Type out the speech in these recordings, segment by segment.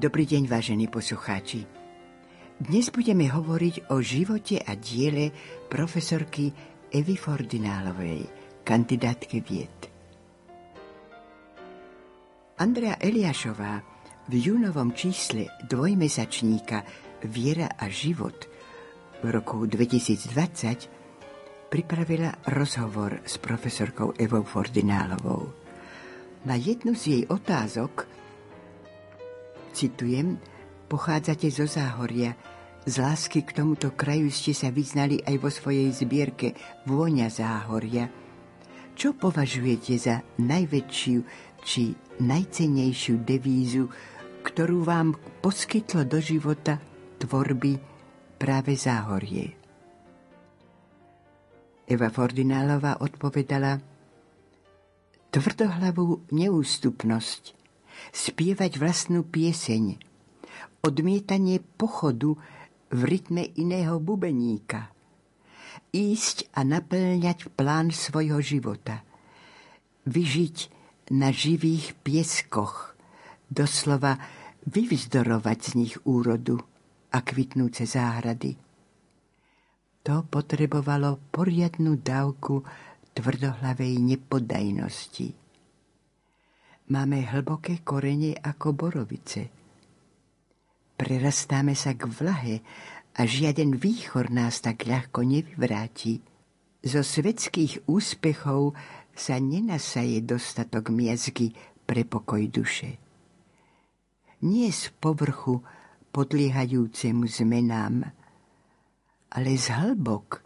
Dobrý deň, vážení poslucháči. Dnes budeme hovoriť o živote a diele profesorky Evy Fordinálovej, kandidátke vied. Andrea Eliášová v júnovom čísle dvojmesačníka Viera a život v roku 2020 pripravila rozhovor s profesorkou Evou Fordinálovou. Na jednu z jej otázok Citujem, pochádzate zo Záhoria, z lásky k tomuto kraju ste sa vyznali aj vo svojej zbierke Vôňa Záhoria. Čo považujete za najväčšiu či najcenejšiu devízu, ktorú vám poskytlo do života tvorby práve Záhorie? Eva Fordinálová odpovedala tvrdohlavú neústupnosť – spievať vlastnú pieseň, odmietanie pochodu v rytme iného bubeníka, ísť a naplňať plán svojho života, vyžiť na živých pieskoch, doslova vyvzdorovať z nich úrodu a kvitnúce záhrady. To potrebovalo poriadnu dávku tvrdohlavej nepodajnosti. Máme hlboké korene ako borovice. Prerastáme sa k vlahe a žiaden výchor nás tak ľahko nevyvráti. Zo svetských úspechov sa nenasaje dostatok miazgy pre pokoj duše. Nie z povrchu podliehajúcemu zmenám, ale z hlbok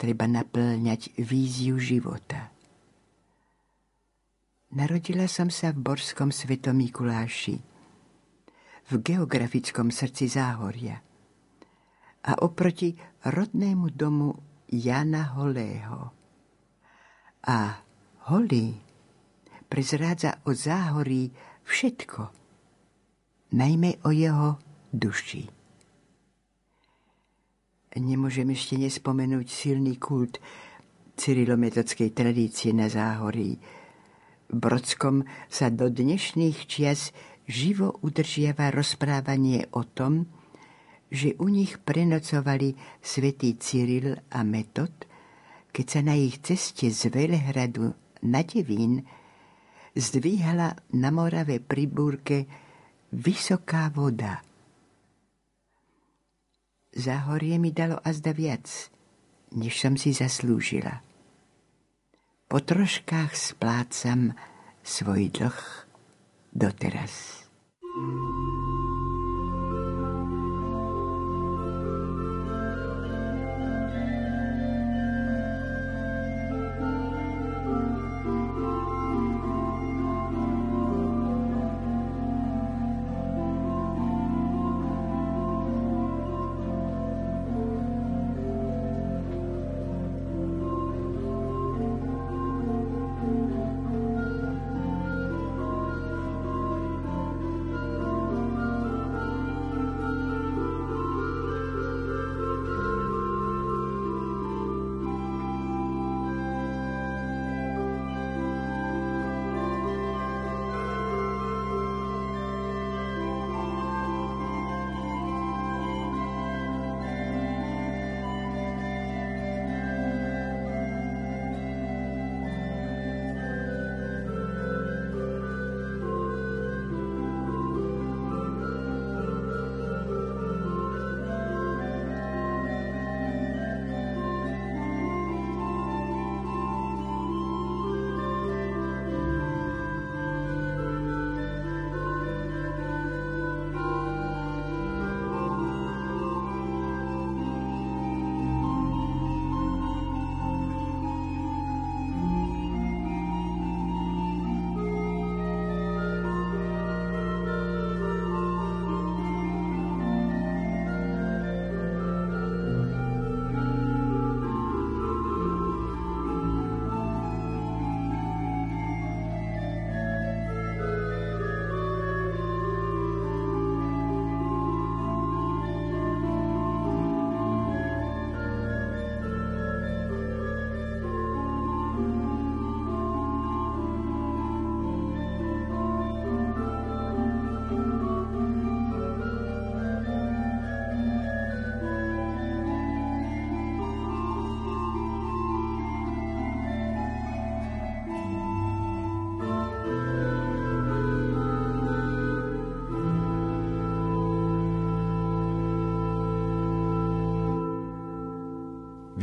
treba naplňať víziu života. Narodila som sa v Borskom svetom Mikuláši, v geografickom srdci Záhoria a oproti rodnému domu Jana Holého. A Holý prezrádza o Záhorí všetko, najmä o jeho duši. Nemôžem ešte nespomenúť silný kult cyrilometodskej tradície na Záhorí, Brodskom sa do dnešných čias živo udržiava rozprávanie o tom, že u nich prenocovali svätý Cyril a Metod, keď sa na ich ceste z Velehradu na Devín zdvíhala na Morave pri búrke vysoká voda. Záhorie mi dalo azda viac, než som si zaslúžila po troškách splácam svoj dlh doteraz. thank you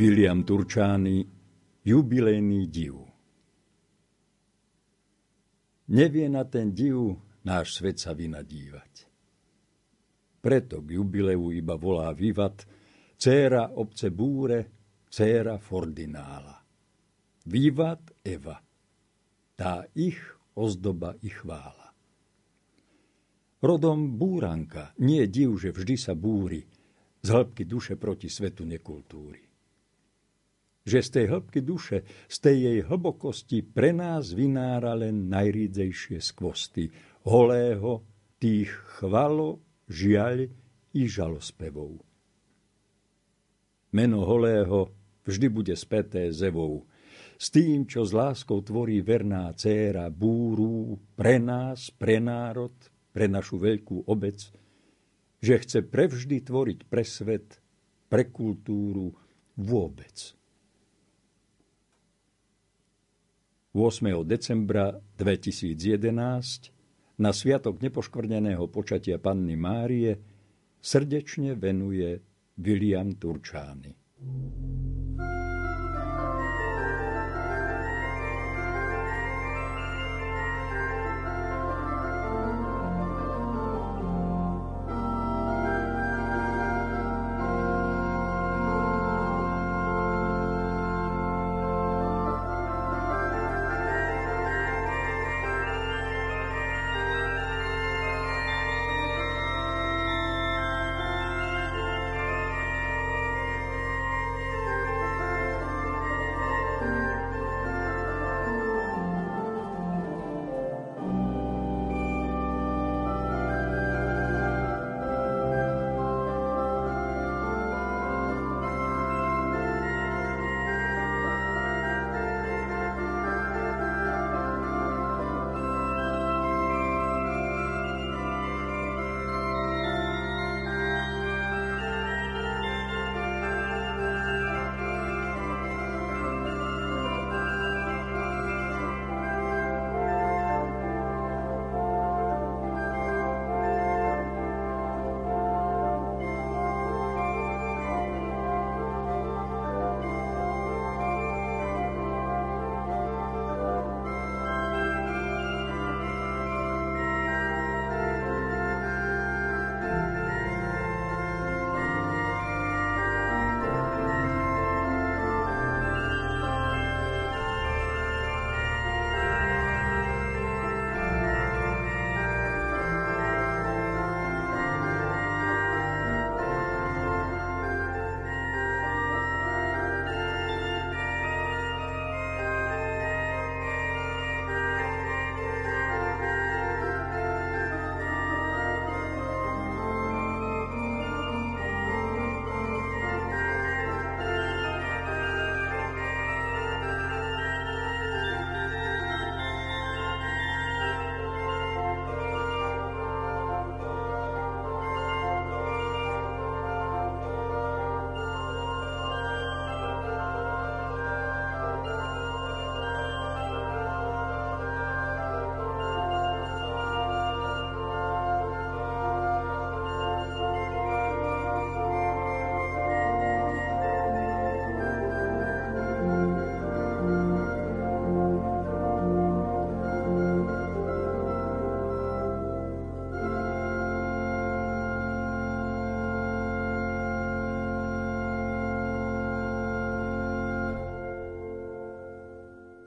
William Turčány Jubilejný div Nevie na ten div náš svet sa vynadívať. Preto k jubileu iba volá Vivat, céra obce Búre, céra Fordinála. Vivat Eva, tá ich ozdoba i chvála. Rodom búranka, nie div, že vždy sa búri, z hĺbky duše proti svetu nekultúry že z tej hĺbky duše, z tej jej hlbokosti pre nás vynára len najrídzejšie skvosty, holého, tých chvalo, žiaľ i žalospevov. Meno holého vždy bude späté zevou, s tým, čo s láskou tvorí verná céra búru pre nás, pre národ, pre našu veľkú obec, že chce prevždy tvoriť pre svet, pre kultúru vôbec. 8. decembra 2011 na sviatok nepoškvrneného počatia Panny Márie srdečne venuje William Turčány.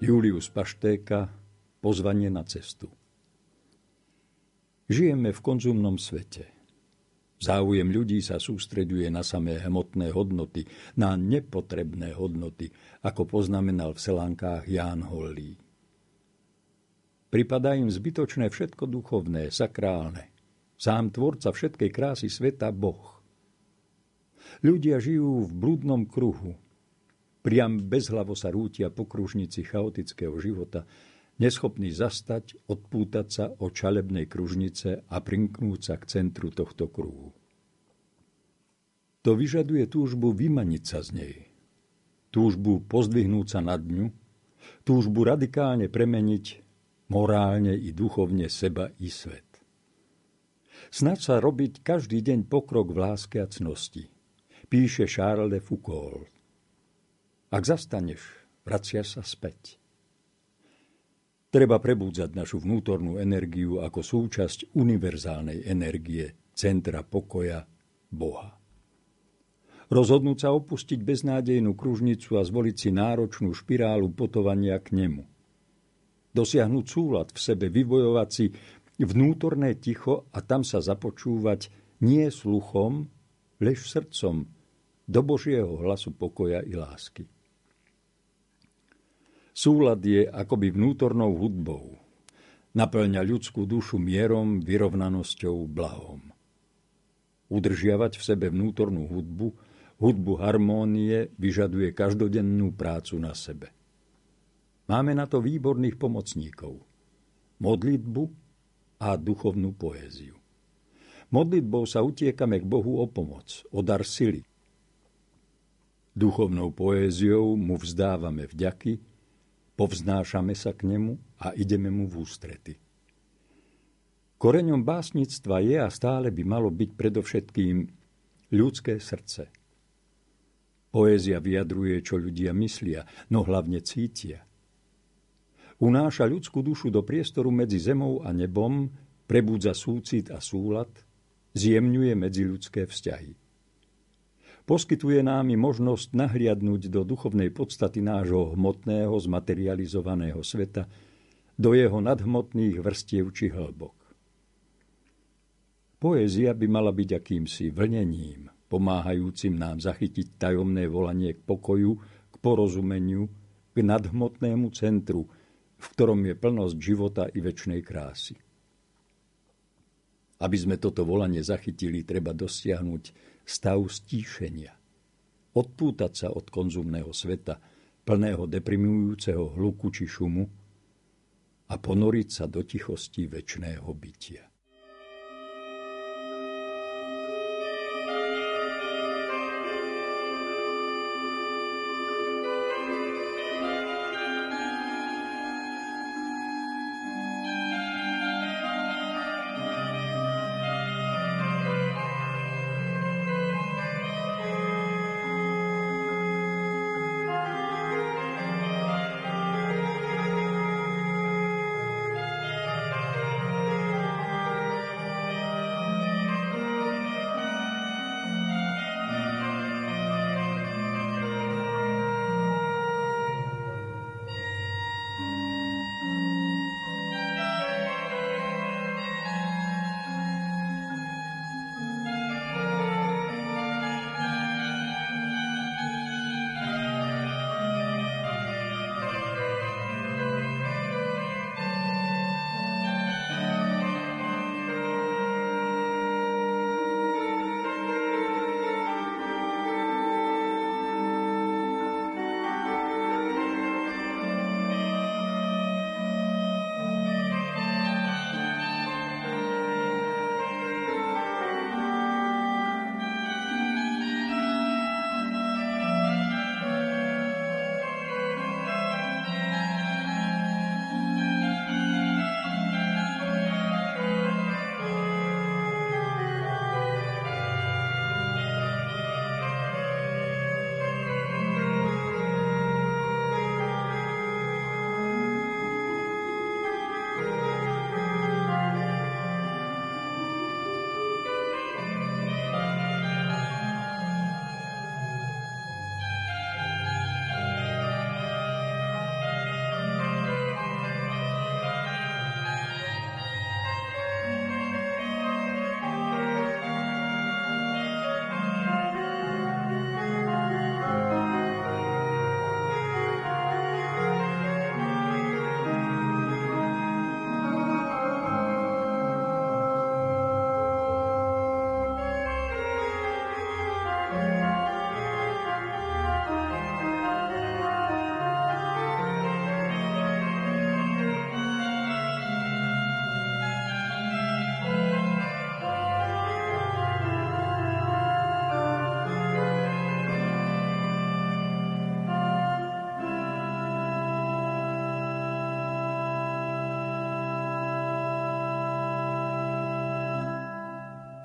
Julius Paštéka Pozvanie na cestu Žijeme v konzumnom svete. Záujem ľudí sa sústreďuje na samé hmotné hodnoty, na nepotrebné hodnoty, ako poznamenal v selánkách Ján Hollí. Pripadá im zbytočné všetko duchovné, sakrálne. Sám tvorca všetkej krásy sveta Boh. Ľudia žijú v blúdnom kruhu, Priam bezhlavo sa rútia po kružnici chaotického života, neschopný zastať, odpútať sa od čalebnej kružnice a prinknúť sa k centru tohto kruhu. To vyžaduje túžbu vymaniť sa z nej, túžbu pozdvihnúť sa nad ňu, túžbu radikálne premeniť morálne i duchovne seba i svet. Snaď sa robiť každý deň pokrok v láske a cnosti, píše Charles de Foucault. Ak zastaneš, vraciaš sa späť. Treba prebúdzať našu vnútornú energiu ako súčasť univerzálnej energie, centra pokoja, Boha. Rozhodnúť sa opustiť beznádejnú kružnicu a zvoliť si náročnú špirálu potovania k nemu. Dosiahnuť súlad v sebe, vyvojovať si vnútorné ticho a tam sa započúvať nie sluchom, lež srdcom do Božieho hlasu pokoja i lásky. Súlad je akoby vnútornou hudbou. Naplňa ľudskú dušu mierom, vyrovnanosťou, blahom. Udržiavať v sebe vnútornú hudbu, hudbu harmónie, vyžaduje každodennú prácu na sebe. Máme na to výborných pomocníkov. Modlitbu a duchovnú poéziu. Modlitbou sa utiekame k Bohu o pomoc, o dar sily. Duchovnou poéziou mu vzdávame vďaky, povznášame sa k nemu a ideme mu v ústrety. Koreňom básnictva je a stále by malo byť predovšetkým ľudské srdce. Poézia vyjadruje, čo ľudia myslia, no hlavne cítia. Unáša ľudskú dušu do priestoru medzi zemou a nebom, prebúdza súcit a súlad, zjemňuje medziľudské vzťahy poskytuje nám i možnosť nahliadnúť do duchovnej podstaty nášho hmotného, zmaterializovaného sveta, do jeho nadhmotných vrstiev či hĺbok. Poézia by mala byť akýmsi vlnením, pomáhajúcim nám zachytiť tajomné volanie k pokoju, k porozumeniu, k nadhmotnému centru, v ktorom je plnosť života i väčšnej krásy. Aby sme toto volanie zachytili, treba dosiahnuť stav stíšenia. Odpútať sa od konzumného sveta, plného deprimujúceho hluku či šumu a ponoriť sa do tichosti väčšného bytia.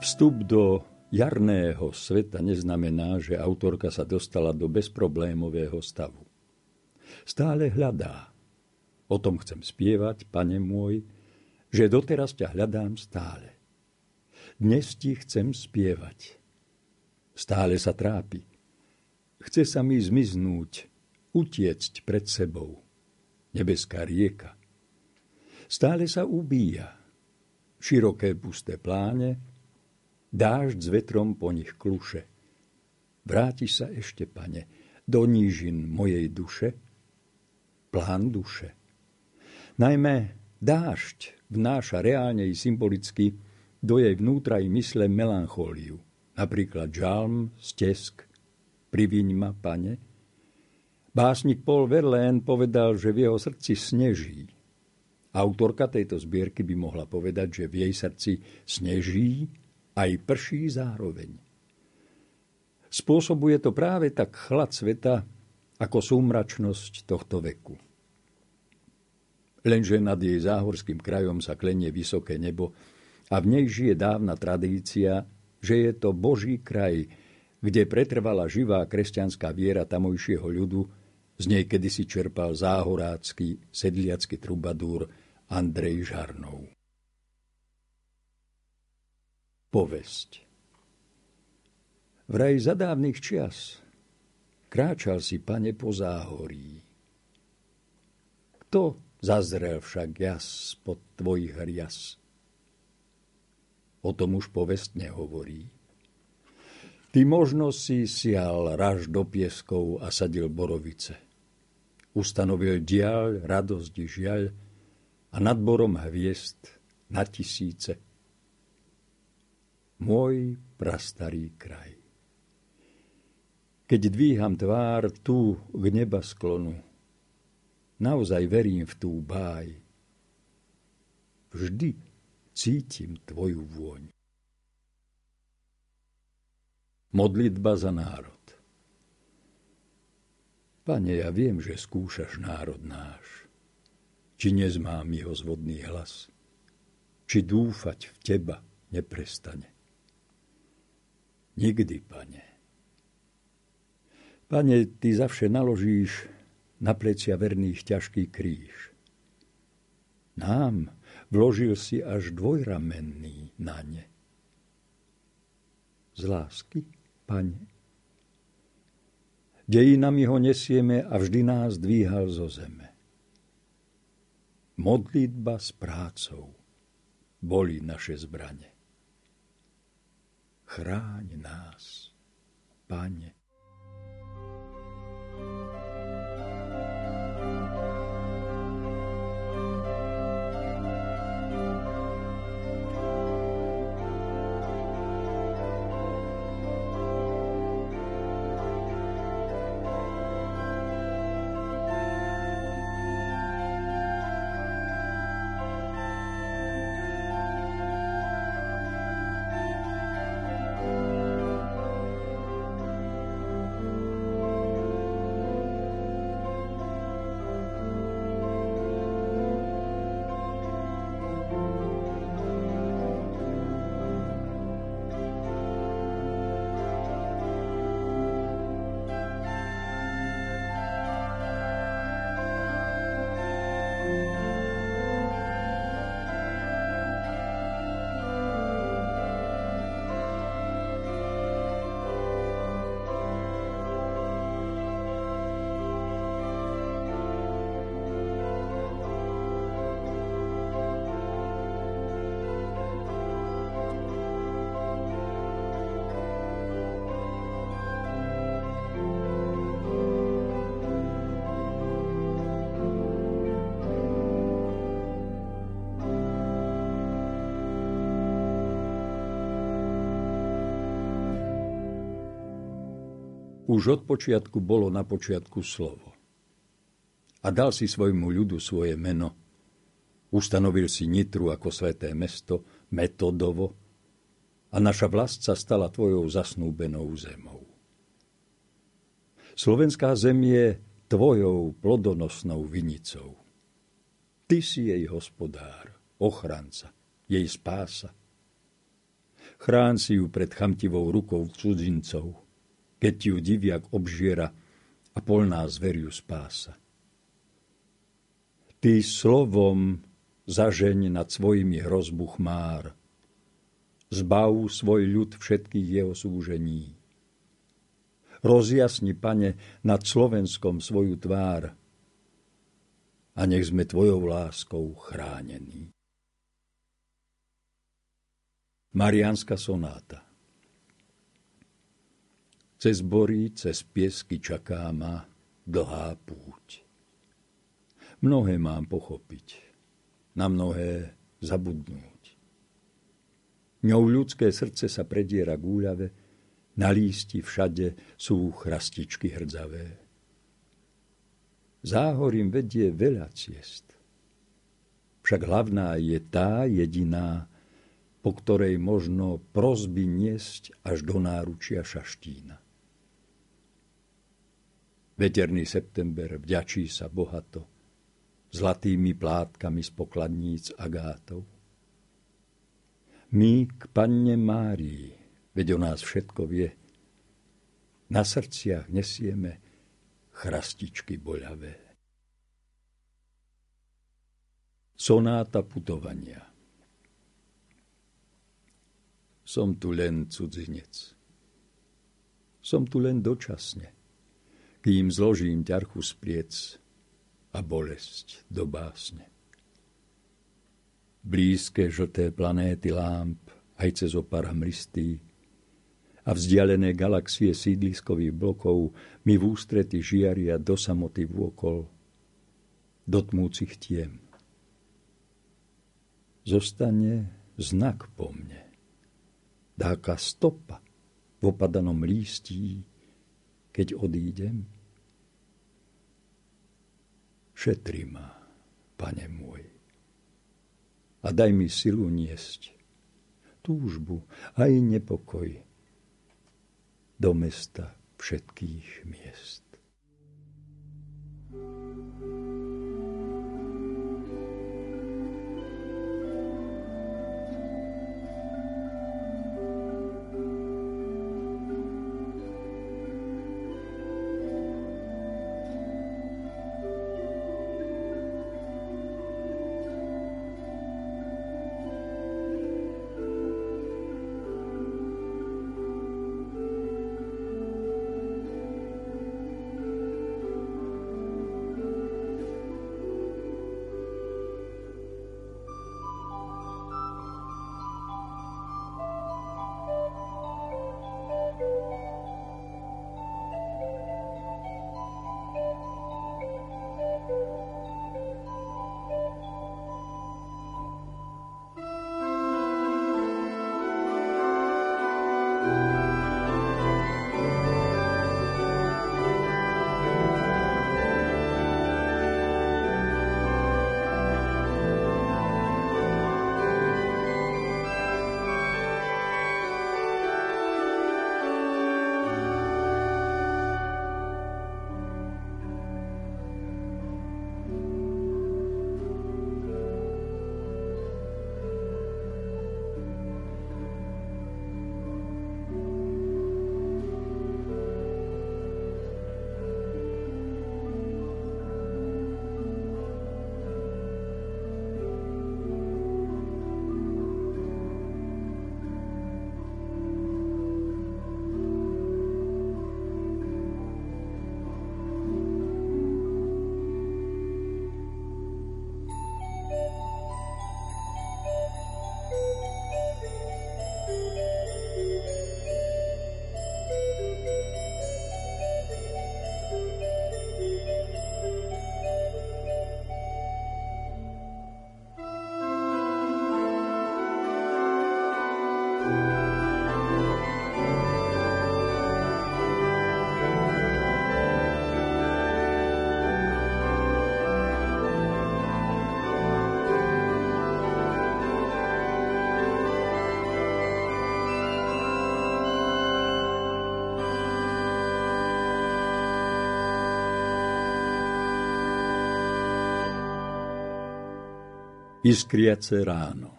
Vstup do jarného sveta neznamená, že autorka sa dostala do bezproblémového stavu. Stále hľadá. O tom chcem spievať, pane môj, že doteraz ťa hľadám stále. Dnes ti chcem spievať. Stále sa trápi. Chce sa mi zmiznúť, utiecť pred sebou. Nebeská rieka. Stále sa ubíja. Široké pusté pláne, dážď s vetrom po nich kluše. Vráti sa ešte, pane, do nížin mojej duše, plán duše. Najmä dážď vnáša reálne i symbolicky do jej vnútra i mysle melanchóliu. Napríklad žalm, stesk, priviň ma, pane. Básnik Paul Verlaine povedal, že v jeho srdci sneží. Autorka tejto zbierky by mohla povedať, že v jej srdci sneží aj prší zároveň. Spôsobuje to práve tak chlad sveta, ako súmračnosť tohto veku. Lenže nad jej záhorským krajom sa klenie vysoké nebo a v nej žije dávna tradícia, že je to Boží kraj, kde pretrvala živá kresťanská viera tamojšieho ľudu, z nej kedysi čerpal záhorácky sedliacky trubadúr Andrej Žarnov. Povesť Vraj za dávnych čias kráčal si, pane, po záhorí. Kto zazrel však jas spod tvojich rias? O tom už povest nehovorí. Ty možno si sial raž do pieskov a sadil borovice. Ustanovil diaľ, radosť žiaľ a nad borom hviezd na tisíce. Môj prastarý kraj. Keď dvíham tvár tu k neba sklonu, naozaj verím v tú báj. Vždy cítim tvoju vôň. Modlitba za národ. Pane, ja viem, že skúšaš národ náš. Či nezmám jeho zvodný hlas, či dúfať v teba neprestane. Nikdy, pane. Pane, ty zavše naložíš na plecia verných ťažký kríž. Nám, vložil si až dvojramenný na ne. Z lásky, pane. Dejinami ho nesieme a vždy nás dvíhal zo zeme. Modlitba s prácou boli naše zbrane. Chráň nás, Pane. Už od počiatku bolo na počiatku slovo. A dal si svojmu ľudu svoje meno. Ustanovil si Nitru ako sveté mesto, metodovo, a naša vlast sa stala tvojou zasnúbenou zemou. Slovenská zem je tvojou plodonosnou vinicou. Ty si jej hospodár, ochranca, jej spása. Chrán si ju pred chamtivou rukou cudzincov, keď ju diviak obžiera a polná zver ju spása. Ty slovom zažeň nad svojimi hrozbu chmár, zbav svoj ľud všetkých jeho súžení. Rozjasni, pane, nad Slovenskom svoju tvár a nech sme tvojou láskou chránení. Mariánska sonáta Cez bory, cez piesky čaká ma dlhá púť. Mnohé mám pochopiť, na mnohé zabudnúť. Ňou ľudské srdce sa prediera k úľave, na lísti všade sú chrastičky hrdzavé. Záhorím vedie veľa ciest. Však hlavná je tá jediná, po ktorej možno prozby niesť až do náručia šaštína. Veterný september vďačí sa bohato zlatými plátkami z pokladníc agátov. My k panne Márii, veď o nás všetko vie, na srdciach nesieme chrastičky boľavé. Sonáta putovania som tu len cudzinec. Som tu len dočasne, kým zložím ťarchu z pliec a bolesť do básne. Blízke žlté planéty lámp aj cez opara mristý a vzdialené galaxie sídliskových blokov mi v ústrety žiaria do samoty vôkol, do tmúcich tiem. Zostane znak po mne dáka stopa v opadanom lístí, keď odídem? Šetri ma, pane môj, a daj mi silu niesť túžbu aj nepokoj do mesta všetkých miest. Iskriace ráno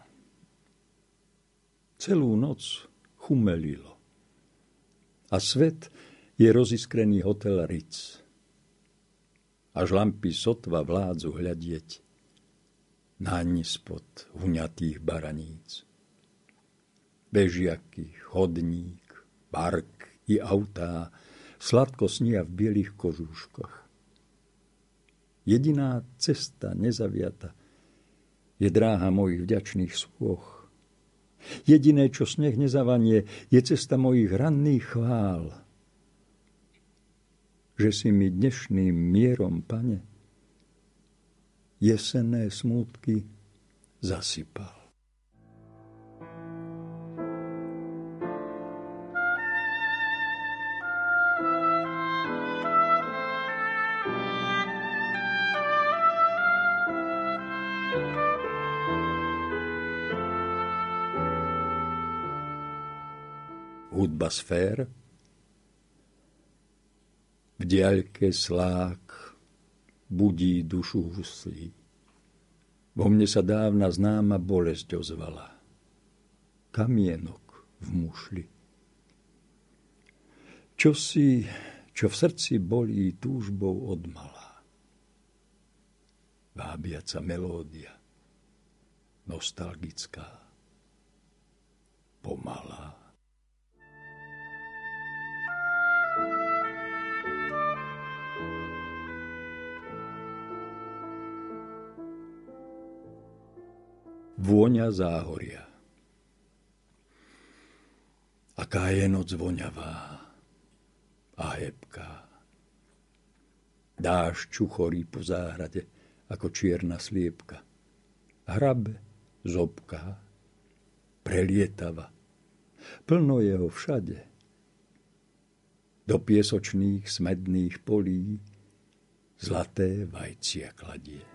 celú noc chumelilo. A svet je roziskrený hotel Ritz. Až lampy sotva vládzu hľadieť naň spod huňatých baraníc. Bežiaky, chodník, park i autá sladko snia v bielých kožúškoch. Jediná cesta nezaviata je dráha mojich vďačných svoch. Jediné, čo sneh nezavanie, je cesta mojich ranných chvál. Že si mi dnešným mierom, pane, jesenné smútky zasypal. Hudba sfér. V diaľke slák budí dušu huslí. Vo mne sa dávna známa bolesť ozvala. Kamienok v mušli. Čo si, čo v srdci bolí túžbou odmala. Vábiaca melódia, nostalgická, pomalá. Vôňa záhoria. Aká je noc voňavá a hebká. Dáš čuchorí po záhrade ako čierna sliepka. Hrabe, zobká, prelietava. Plno jeho všade. Do piesočných smedných polí zlaté vajcia kladie.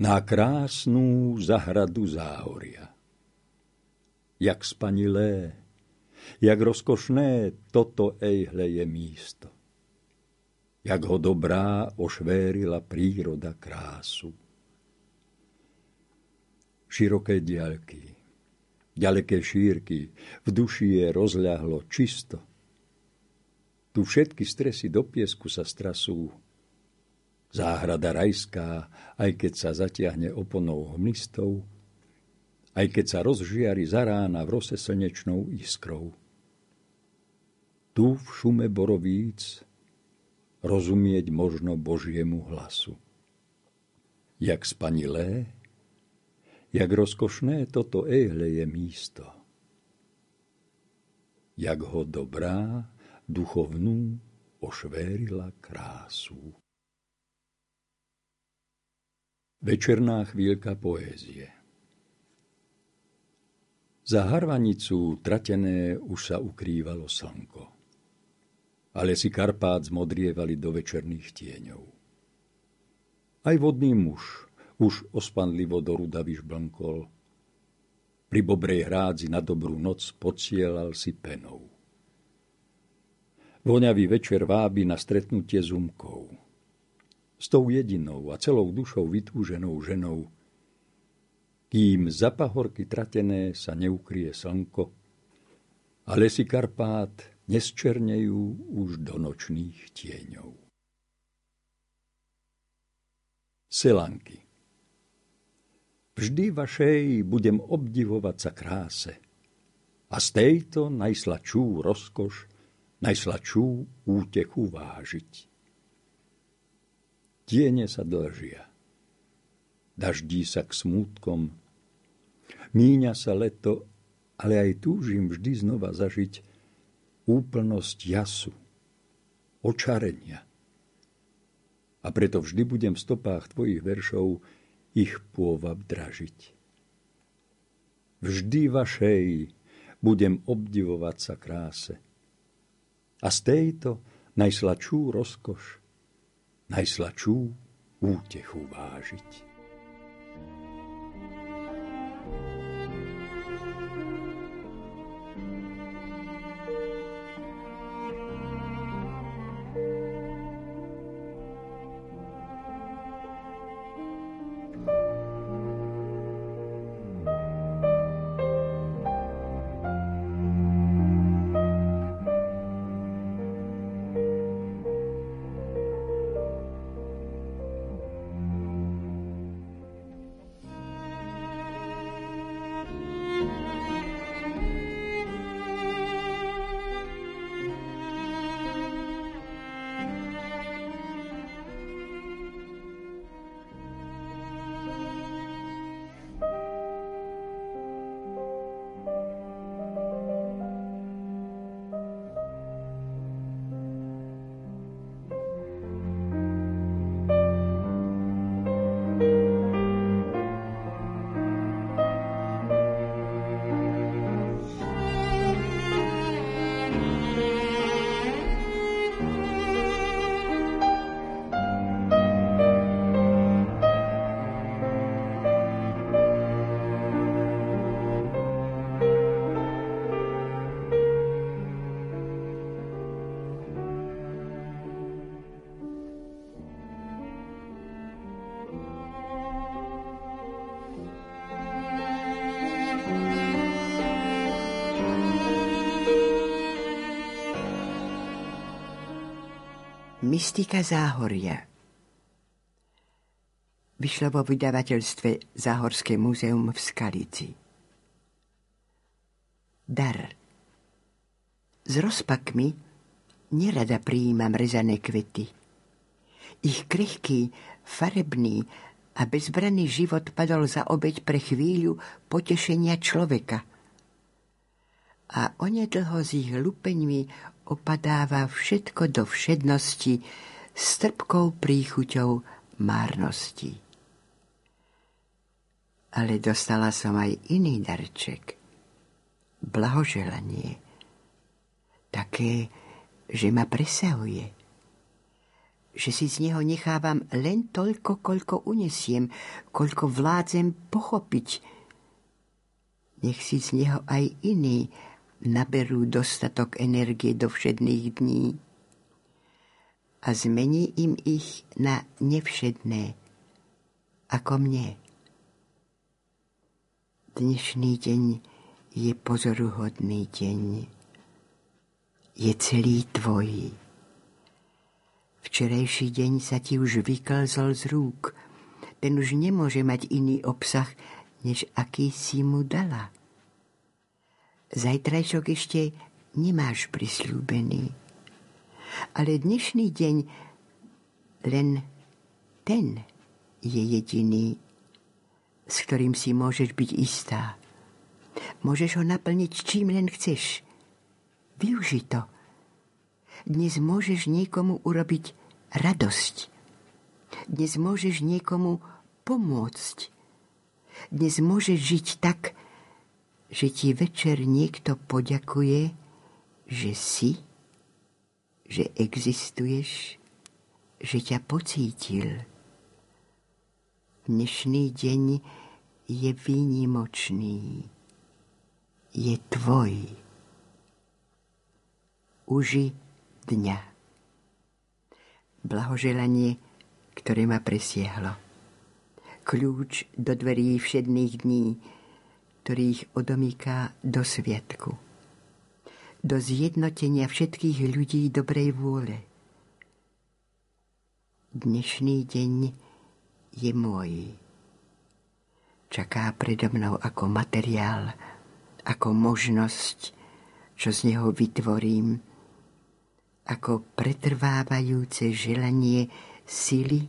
Na krásnú zahradu záhoria. Jak spanilé, jak rozkošné toto ejhle je místo. Jak ho dobrá ošvérila príroda krásu. Široké diaľky, ďaleké šírky, v duši je rozľahlo čisto. Tu všetky stresy do piesku sa strasú, záhrada rajská, aj keď sa zatiahne oponou hmlistov, aj keď sa rozžiari za rána v rose slnečnou iskrou. Tu v šume borovíc rozumieť možno Božiemu hlasu. Jak spanilé, jak rozkošné toto ehle je místo. Jak ho dobrá, duchovnú ošvérila krásu. Večerná chvíľka poézie Za harvanicu tratené už sa ukrývalo slnko. Ale si Karpát zmodrievali do večerných tieňov. Aj vodný muž už ospanlivo do ruda vyžblnkol. Pri bobrej hrádzi na dobrú noc pocielal si penou. Voňavý večer vábi na stretnutie s umkou s tou jedinou a celou dušou vytúženou ženou, kým za pahorky tratené sa neukrie slnko a lesy Karpát nesčernejú už do nočných tieňov. Selanky Vždy vašej budem obdivovať sa kráse a z tejto najslačú rozkoš, najslačú útechu vážiť. Tiene sa dlžia. Daždí sa k smútkom. Míňa sa leto, ale aj túžim vždy znova zažiť úplnosť jasu, očarenia. A preto vždy budem v stopách tvojich veršov ich pôvab dražiť. Vždy vašej budem obdivovať sa kráse. A z tejto najslačú rozkoš najslačú útechu vážiť. Mystika Záhoria Vyšlo vo vydavateľstve Záhorské múzeum v Skalici. Dar S rozpakmi nerada prijímam rezané kvety. Ich krehký, farebný a bezbranný život padol za obeď pre chvíľu potešenia človeka. A onedlho s ich lupeňmi opadáva všetko do všednosti s trpkou príchuťou márnosti. Ale dostala som aj iný darček. Blahoželanie. Také, že ma presahuje. že si z neho nechávam len toľko, koľko unesiem, koľko vládzem pochopiť. Nech si z neho aj iní naberú dostatok energie do všedných dní a zmení im ich na nevšedné, ako mne. Dnešný deň je pozoruhodný deň. Je celý tvoj. Včerajší deň sa ti už vyklzol z rúk. Ten už nemôže mať iný obsah, než aký si mu dala. Zajtrajšok ešte nemáš prislúbený. Ale dnešný deň len ten je jediný, s ktorým si môžeš byť istá. Môžeš ho naplniť čím len chceš. Využi to. Dnes môžeš niekomu urobiť radosť. Dnes môžeš niekomu pomôcť. Dnes môžeš žiť tak, že ti večer niekto poďakuje, že si, že existuješ, že ťa pocítil. Dnešný deň je výnimočný, je tvoj. Uži dňa blahoželanie, ktoré ma presiehlo. Kľúč do dverí všedných dní, ktorých odomýka do sviatku. Do zjednotenia všetkých ľudí dobrej vôle. Dnešný deň je môj. Čaká predo mnou ako materiál, ako možnosť, čo z neho vytvorím, ako pretrvávajúce želanie sily,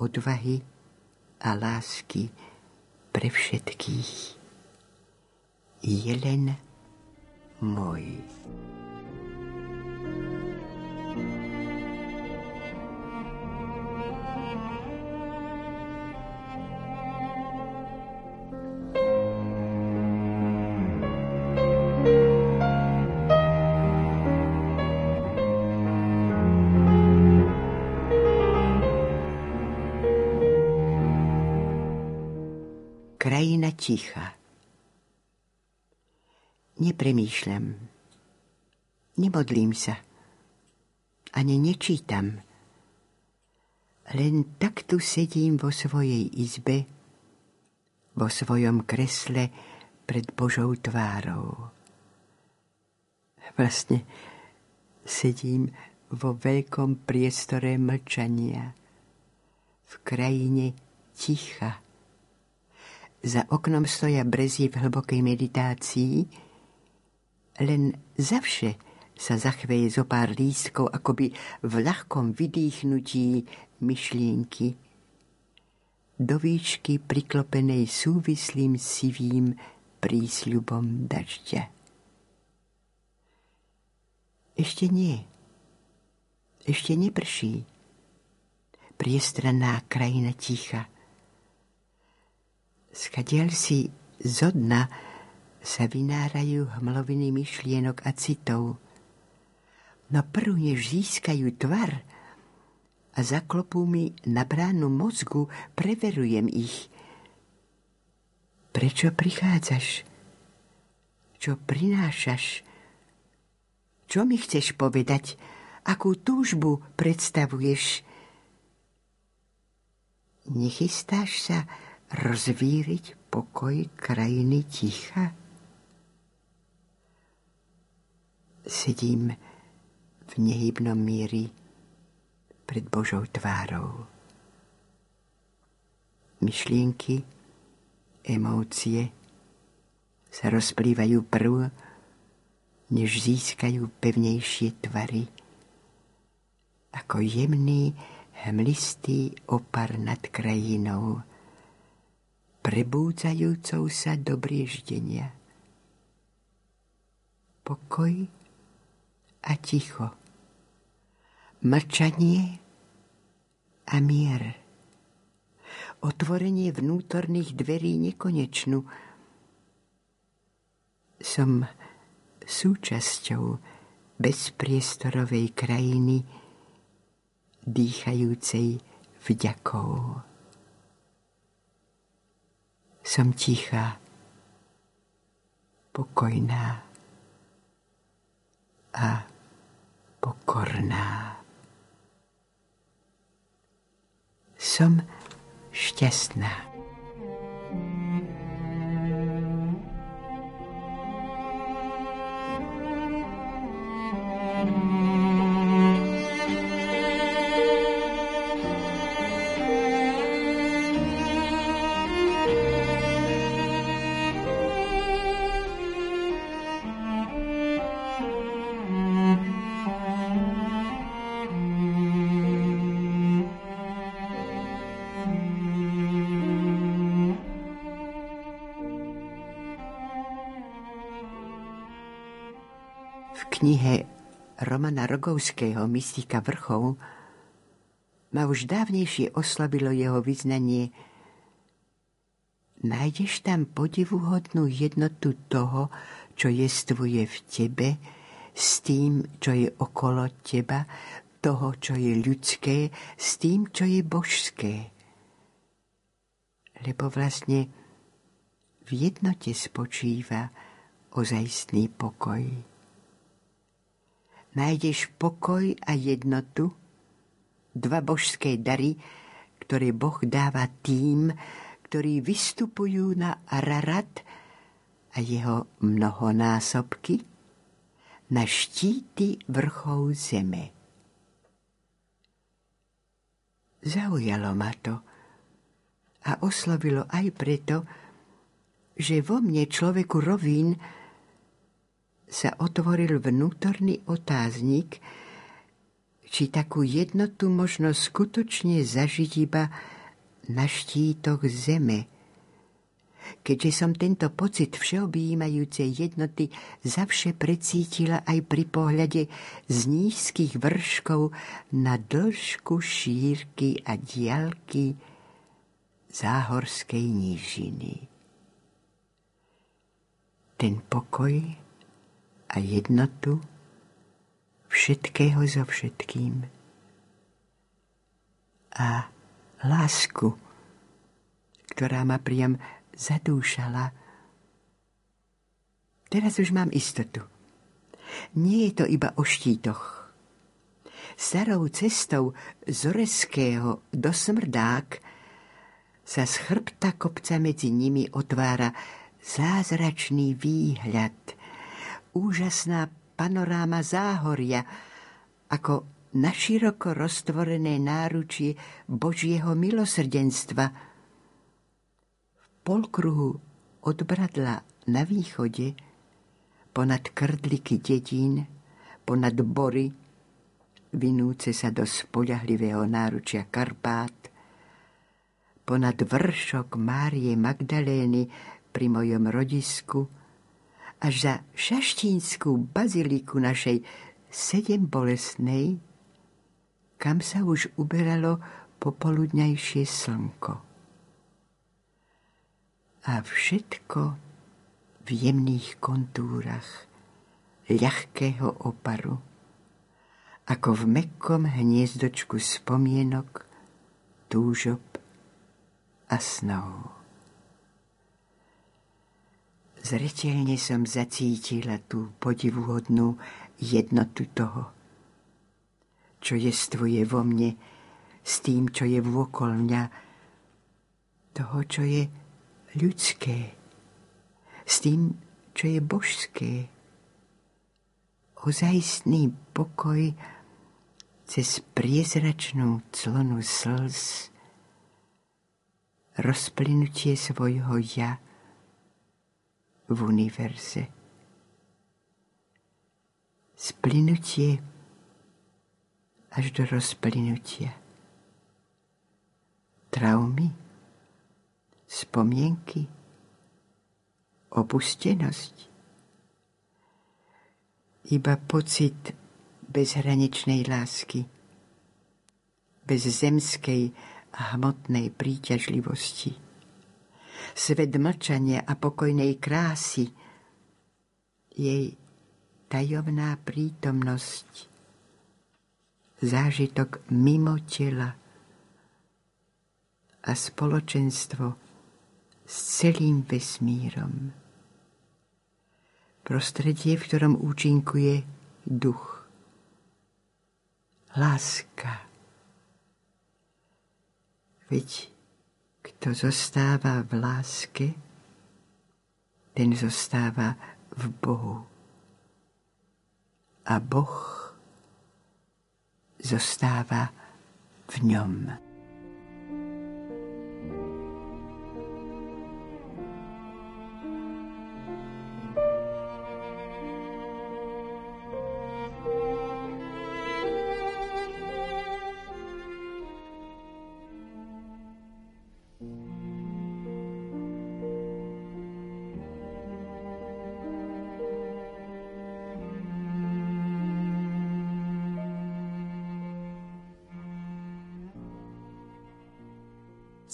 odvahy a lásky pre všetkých. Je len môj. ticha. Nepremýšľam. Nemodlím sa. Ani nečítam. Len tak tu sedím vo svojej izbe, vo svojom kresle pred Božou tvárou. Vlastne sedím vo veľkom priestore mlčania, v krajine ticha za oknom stoja brezie v hlbokej meditácii, len zavše sa zachveje zo pár lístkov, akoby v ľahkom vydýchnutí myšlienky, do výšky priklopenej súvislým sivým prísľubom dažďa. Ešte nie. Ešte neprší. Priestranná krajina ticha skadiaľ si zo dna sa vynárajú hmloviny myšlienok a citov. No prv než získajú tvar a zaklopú mi na bránu mozgu, preverujem ich. Prečo prichádzaš? Čo prinášaš? Čo mi chceš povedať? Akú túžbu predstavuješ? Nechystáš sa rozvíriť pokoj krajiny ticha? Sedím v nehybnom míri pred Božou tvárou. Myšlienky, emócie sa rozplývajú prv, než získajú pevnejšie tvary, ako jemný, hmlistý opar nad krajinou, prebúdzajúcou sa do brieždenia. Pokoj a ticho. Mlčanie a mier. Otvorenie vnútorných dverí nekonečnú. Som súčasťou bezpriestorovej krajiny dýchajúcej vďakou. Som tichá, pokojná a pokorná. Som šťastná. Rogovského Mystika vrchov ma už dávnejšie oslabilo jeho vyznanie Nájdeš tam podivuhodnú jednotu toho, čo jestvuje v tebe, s tým, čo je okolo teba, toho, čo je ľudské, s tým, čo je božské. Lebo vlastne v jednote spočíva ozajstný pokoj nájdeš pokoj a jednotu, dva božské dary, ktoré Boh dáva tým, ktorí vystupujú na Ararat a jeho mnohonásobky, na štíty vrchov zeme. Zaujalo ma to a oslovilo aj preto, že vo mne človeku rovín sa otvoril vnútorný otáznik, či takú jednotu možno skutočne zažiť iba na štítoch zeme. Keďže som tento pocit všeobjímajúcej jednoty zavše precítila aj pri pohľade z nízkych vrškov na dĺžku šírky a diaľky záhorskej nížiny. Ten pokoj a jednotu všetkého so všetkým a lásku, ktorá ma priam zadúšala. Teraz už mám istotu. Nie je to iba o štítoch. Starou cestou z Oreského do Smrdák sa z chrbta kopca medzi nimi otvára zázračný výhľad – úžasná panoráma záhoria, ako naširoko roztvorené náručie Božieho milosrdenstva. V polkruhu od Bradla na východe, ponad krdliky dedín, ponad bory, vinúce sa do spoľahlivého náručia Karpát, ponad vršok Márie Magdalény pri mojom rodisku, až za šaštínskú baziliku našej sedem bolesnej, kam sa už uberalo popoludňajšie slnko. A všetko v jemných kontúrach ľahkého oparu, ako v mekkom hniezdočku spomienok, túžob a snov. Zretelne som zacítila tú podivuhodnú jednotu toho, čo jestvuje vo mne s tým, čo je vôkol mňa, toho, čo je ľudské, s tým, čo je božské. Ozajstný pokoj cez priezračnú clonu slz, rozplynutie svojho ja, v univerze. Splynutie až do rozplynutia. Traumy, spomienky, opustenosť. Iba pocit bezhraničnej lásky, bez zemskej a hmotnej príťažlivosti svet mlčania a pokojnej krásy, jej tajomná prítomnosť zážitok mimo tela a spoločenstvo s celým vesmírom. Prostredie, v ktorom účinkuje duch. Láska. Veď kto zostáva v láske, ten zostáva v Bohu. A Boh zostáva v ňom.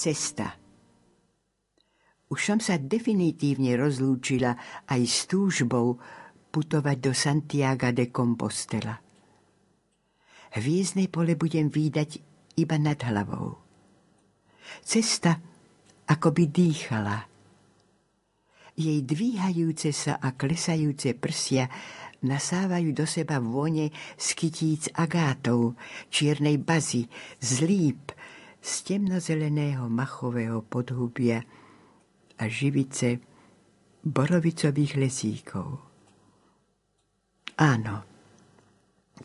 Cesta. Už som sa definitívne rozlúčila aj s túžbou putovať do Santiago de Compostela. Hviezdne pole budem výdať iba nad hlavou. Cesta ako by dýchala. Jej dvíhajúce sa a klesajúce prsia nasávajú do seba vône z kytíc agátov, čiernej bazy, zlíp, z temnozeleného machového podhubia a živice borovicových lesíkov. Áno,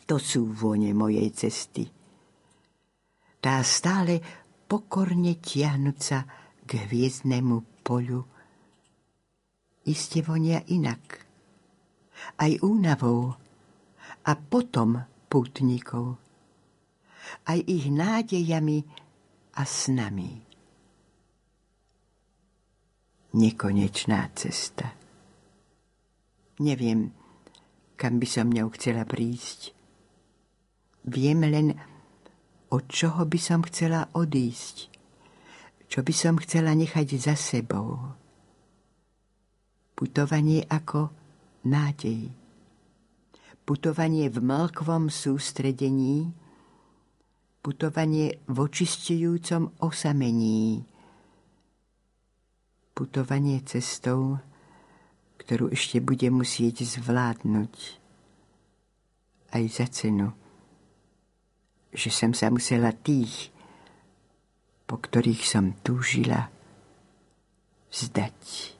to sú vône mojej cesty. Tá stále pokorne tiahnuca k hviezdnemu polu iste vonia inak. Aj únavou a potom putníkov. Aj ich nádejami a s nami. Nekonečná cesta. Neviem, kam by som ňou chcela prísť. Viem len, od čoho by som chcela odísť. Čo by som chcela nechať za sebou. Putovanie ako nádej. Putovanie v mlkvom sústredení, putovanie v očistujúcom osamení, putovanie cestou, ktorú ešte bude musieť zvládnuť. Aj za cenu, že som sa musela tých, po ktorých som túžila, vzdať.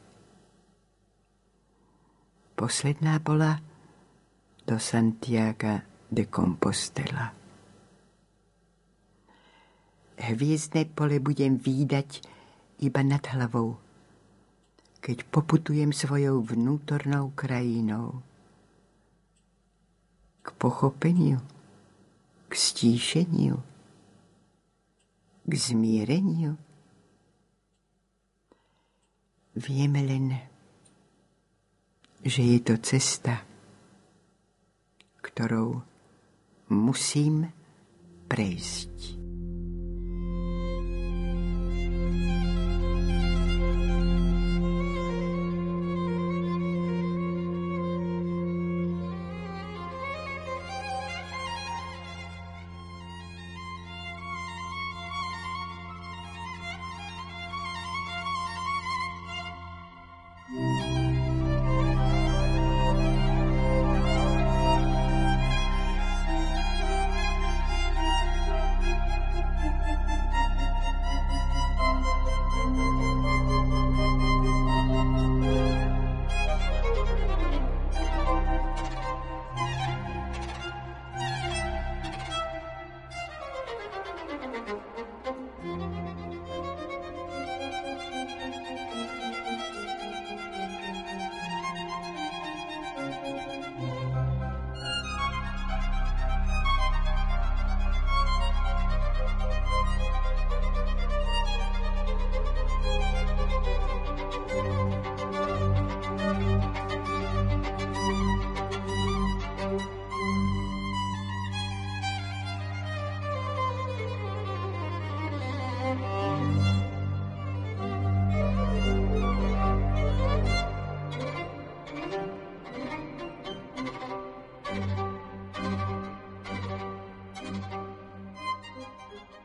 Posledná bola do Santiago de Compostela hviezdne pole budem výdať iba nad hlavou, keď poputujem svojou vnútornou krajinou. K pochopeniu, k stíšeniu, k zmiereniu. Vieme len, že je to cesta, ktorou musím prejsť.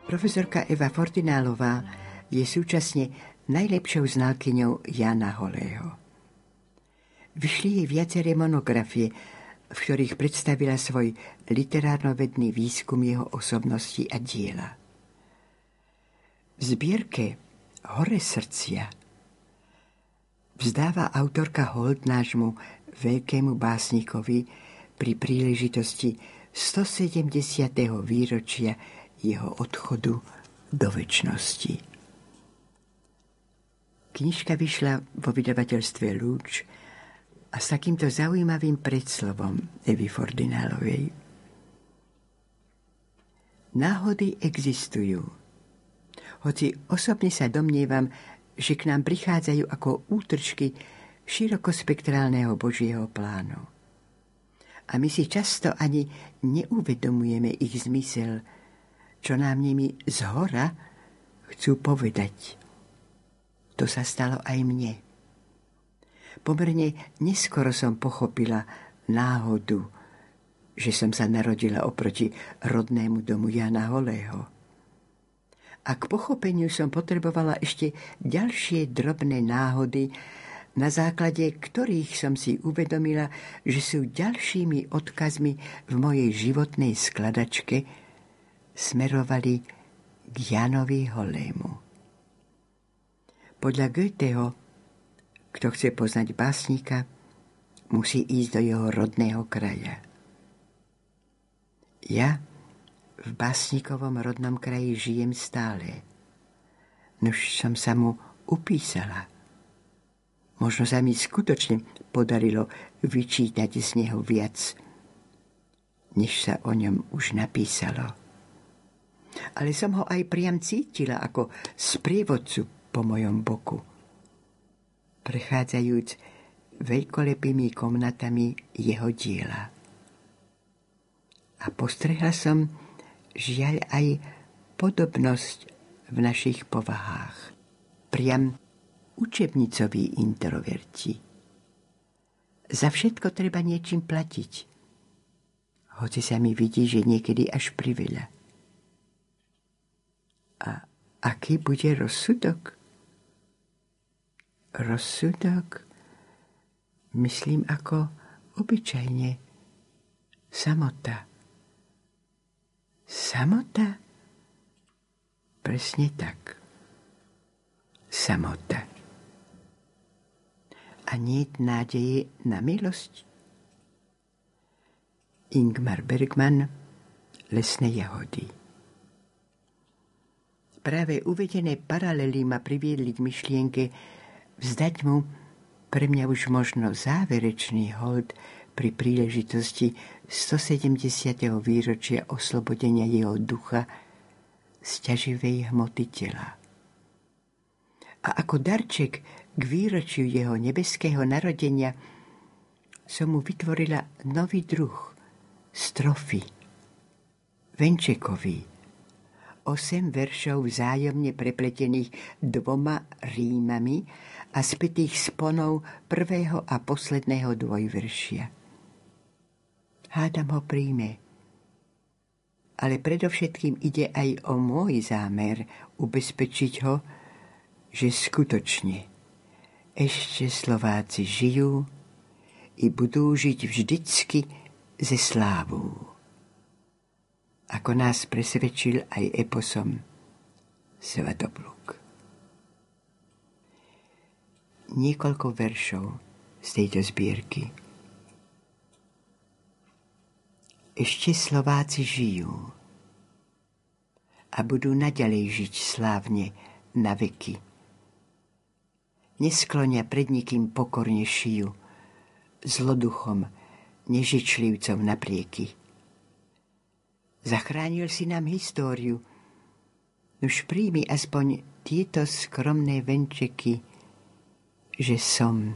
Profesorka Eva Fortinálová je súčasne najlepšou znalkyňou Jana Holého. Vyšli jej viaceré monografie, v ktorých predstavila svoj literárno-vedný výskum jeho osobnosti a diela. V zbierke Hore srdcia vzdáva autorka hold nášmu veľkému básnikovi pri príležitosti 170. výročia jeho odchodu do väčšnosti. Knižka vyšla vo vydavateľstve Lúč a s takýmto zaujímavým predslovom Evy Fordinálovej. Náhody existujú. Hoci osobne sa domnievam, že k nám prichádzajú ako útržky širokospektrálneho Božieho plánu. A my si často ani neuvedomujeme ich zmysel, čo nám nimi z hora chcú povedať. To sa stalo aj mne. Pomerne neskoro som pochopila náhodu, že som sa narodila oproti rodnému domu Jana Holého. A k pochopeniu som potrebovala ešte ďalšie drobné náhody, na základe ktorých som si uvedomila, že sú ďalšími odkazmi v mojej životnej skladačke, smerovali k Janovi Holému. Podľa Goetheho, kto chce poznať básnika, musí ísť do jeho rodného kraja. Ja v básnikovom rodnom kraji žijem stále. Nož som sa mu upísala. Možno sa mi skutočne podarilo vyčítať z neho viac, než sa o ňom už napísalo ale som ho aj priam cítila ako sprievodcu po mojom boku. Prechádzajúc veľkolepými komnatami jeho diela. A postrehla som žiaľ aj podobnosť v našich povahách. Priam učebnicoví introverti. Za všetko treba niečím platiť. Hoci sa mi vidí, že niekedy až priveľa. A aký bude rozsudok? Rozsudok myslím ako obyčajne samota. Samota? Presne tak. Samota. A nie nádeje na milosť? Ingmar Bergman Lesné jahody Práve uvedené paralely ma priviedli k myšlienke vzdať mu pre mňa už možno záverečný hold pri príležitosti 170. výročia oslobodenia jeho ducha z ťaživej hmoty tela. A ako darček k výročiu jeho nebeského narodenia som mu vytvorila nový druh, strofy, venčekový, osem veršov vzájomne prepletených dvoma rímami a spätých sponov prvého a posledného dvojveršia. Hádam ho príjme. Ale predovšetkým ide aj o môj zámer ubezpečiť ho, že skutočne ešte Slováci žijú i budú žiť vždycky ze slávou ako nás presvedčil aj eposom Svatopluk. Niekoľko veršov z tejto zbierky. Ešte Slováci žijú a budú naďalej žiť slávne na veky. Nesklonia pred nikým pokorne šiju, zloduchom, nežičlivcom naprieky Zachránil si nám históriu. Už príjmi aspoň tieto skromné venčeky, že som,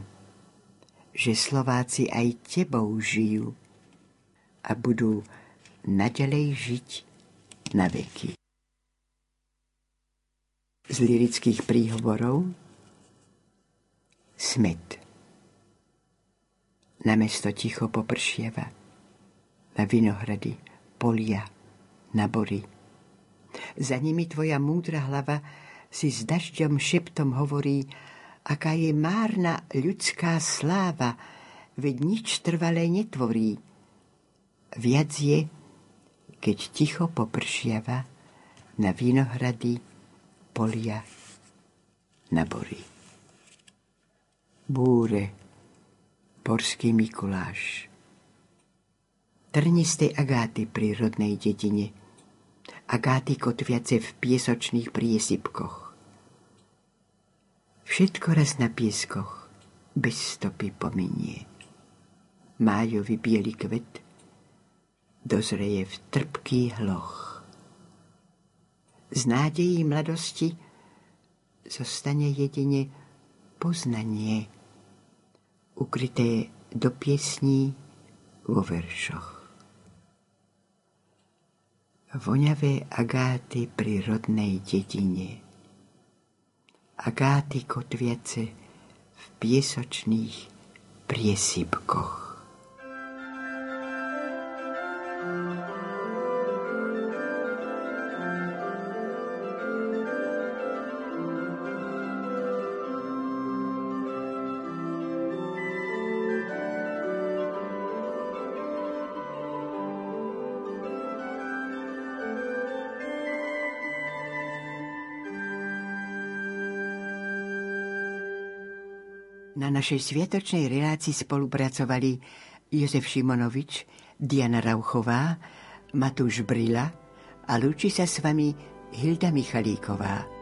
že Slováci aj tebou žijú a budú naďalej žiť na veky. Z lirických príhovorov Smet Na mesto ticho popršieva, na vinohrady, polia, nabory, Za nimi tvoja múdra hlava si s dažďom šeptom hovorí, aká je márna ľudská sláva, veď nič trvalé netvorí. Viac je, keď ticho popršiava na vinohrady, polia, na bory. Búre, Porský Mikuláš. Trnistej agáty pri rodnej dedine. Agáty kotviace v piesočných priesypkoch. Všetko raz na pieskoch, bez stopy pominie. Májový biely kvet dozreje v trpký hloch. Z nádejí mladosti zostane jedine poznanie ukryté do piesní vo veršoch. Voňavé agáty pri rodnej dedine. Agáty kotviace v piesočných priesypkoch. Na našej sviatočnej relácii spolupracovali Jozef Šimonovič, Diana Rauchová, Matúš Brila a lúči sa s vami Hilda Michalíková.